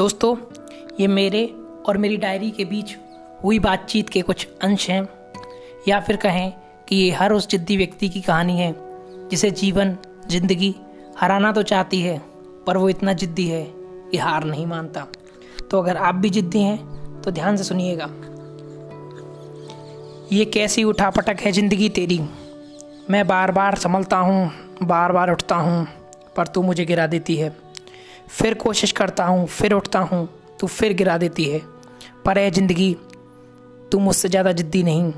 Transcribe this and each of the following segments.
दोस्तों, ये मेरे और मेरी डायरी के बीच हुई बातचीत के कुछ अंश हैं, या फिर कहें कि ये हर उस जिद्दी व्यक्ति की कहानी है, जिसे जीवन, ज़िंदगी हराना तो चाहती है, पर वो इतना जिद्दी है कि हार नहीं मानता। तो अगर आप भी जिद्दी हैं तो ध्यान से सुनिएगा। ये कैसी उठापटक है ज़िंदगी तेरी? मैं बार बार संभलता हूँ बार बार उठता हूँ, पर तू मुझे गिरा देती है। फिर कोशिश करता हूँ, फिर उठता हूँ, तू फिर गिरा देती है। पर है ज़िंदगी, तू मुझसे ज़्यादा जिद्दी नहीं।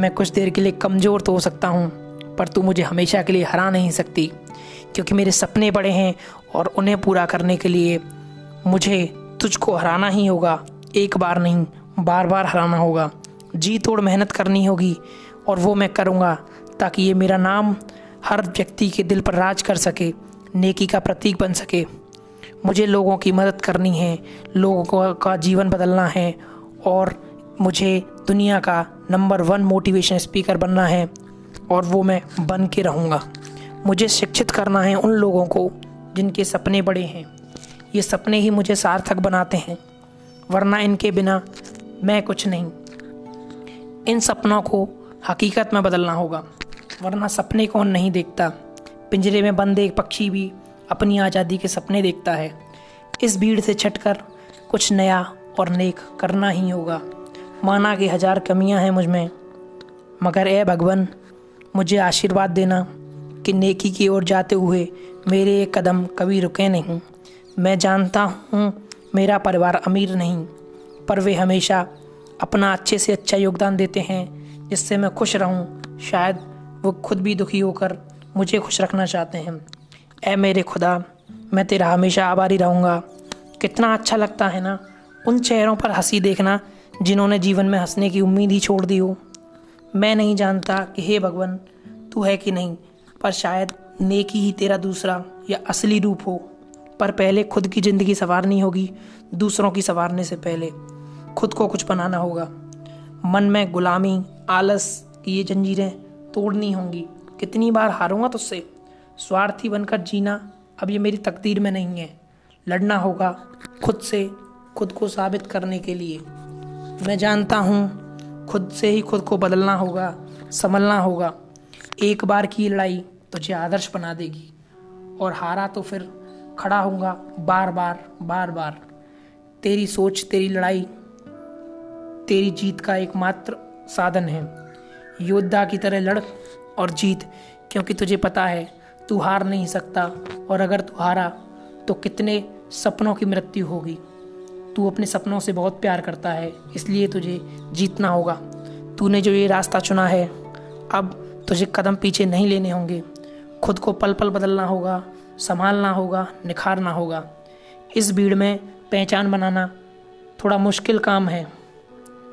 मैं कुछ देर के लिए कमज़ोर तो हो सकता हूँ, पर तू मुझे हमेशा के लिए हरा नहीं सकती। क्योंकि मेरे सपने बड़े हैं और उन्हें पूरा करने के लिए मुझे तुझको हराना ही होगा। एक बार नहीं बार बार हराना होगा। जी तोड़ मेहनत करनी होगी और वो मैं करूँगा, ताकि ये मेरा नाम हर व्यक्ति के दिल पर राज कर सके, नेकी का प्रतीक बन सके। मुझे लोगों की मदद करनी है, लोगों का जीवन बदलना है और मुझे दुनिया का नंबर वन मोटिवेशन स्पीकर बनना है और वो मैं बन के रहूँगा। मुझे शिक्षित करना है उन लोगों को जिनके सपने बड़े हैं। ये सपने ही मुझे सार्थक बनाते हैं, वरना इनके बिना मैं कुछ नहीं। इन सपनों को हकीकत में बदलना होगा, वरना सपने कौन नहीं देखता। पिंजरे में बंद एक पक्षी भी अपनी आज़ादी के सपने देखता है। इस भीड़ से छटकर कुछ नया और नेक करना ही होगा। माना कि हज़ार कमियाँ हैं मुझमें। मगर ए भगवान, मुझे आशीर्वाद देना कि नेकी की ओर जाते हुए मेरे एक कदम कभी रुके नहीं। मैं जानता हूँ मेरा परिवार अमीर नहीं, पर वे हमेशा अपना अच्छे से अच्छा योगदान देते हैं, जिससे मैं खुश रहूँ। शायद वो खुद भी दुखी होकर मुझे खुश रखना चाहते हैं। ए मेरे खुदा, मैं तेरा हमेशा आभारी रहूँगा। कितना अच्छा लगता है ना, उन चेहरों पर हँसी देखना, जिन्होंने जीवन में हंसने की उम्मीद ही छोड़ दी हो। मैं नहीं जानता कि हे भगवान, तू है कि नहीं, पर शायद नेकी ही तेरा दूसरा या असली रूप हो। पर पहले खुद की ज़िंदगी संवारनी होगी, दूसरों की संवारने से पहले। खुद को कुछ बनाना होगा। मन में गुलामी, आलस, ये जंजीरें तोड़नी होंगी। कितनी बार हारूँगा तुझसे? स्वार्थी बनकर जीना अब ये मेरी तकदीर में नहीं है। लड़ना होगा खुद से, खुद को साबित करने के लिए। मैं जानता हूँ खुद से ही खुद को बदलना होगा, संभलना होगा। एक बार की लड़ाई तुझे आदर्श बना देगी। और हारा तो फिर खड़ा होगा बार बार बार बार। तेरी सोच, तेरी लड़ाई, तेरी जीत का एकमात्र साधन है। योद्धा की तरह लड़ और जीत, क्योंकि तुझे पता है तू हार नहीं सकता। और अगर तू हारा तो कितने सपनों की मृत्यु होगी। तू अपने सपनों से बहुत प्यार करता है, इसलिए तुझे जीतना होगा। तूने जो ये रास्ता चुना है, अब तुझे कदम पीछे नहीं लेने होंगे। खुद को पल पल बदलना होगा, संभालना होगा, निखारना होगा। इस भीड़ में पहचान बनाना थोड़ा मुश्किल काम है।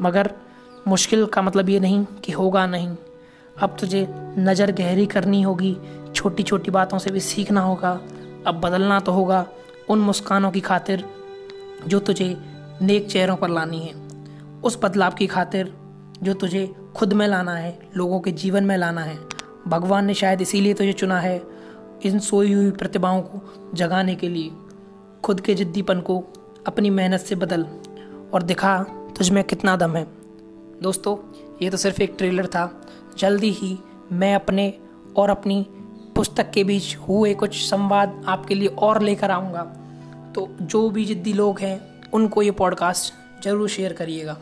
मगर मुश्किल का मतलब ये नहीं कि होगा नहीं। अब तुझे नज़र गहरी करनी होगी छोटी छोटी बातों से भी सीखना होगा, अब बदलना तो होगा, उन मुस्कानों की खातिर जो तुझे नेक चेहरों पर लानी है, उस बदलाव की खातिर जो तुझे खुद में लाना है, लोगों के जीवन में लाना है। भगवान ने शायद इसीलिए तुझे चुना है, इन सोई हुई प्रतिभाओं को जगाने के लिए। खुद के जिद्दीपन को अपनी मेहनत से बदल और दिखा तुझ में कितना दम है। दोस्तों, ये तो सिर्फ़ एक ट्रेलर था, जल्दी ही मैं अपने और अपनी पुस्तक के बीच हुए कुछ संवाद आपके लिए और लेकर आऊँगा। तो जो भी जिद्दी लोग हैं, उनको ये पॉडकास्ट ज़रूर शेयर करिएगा।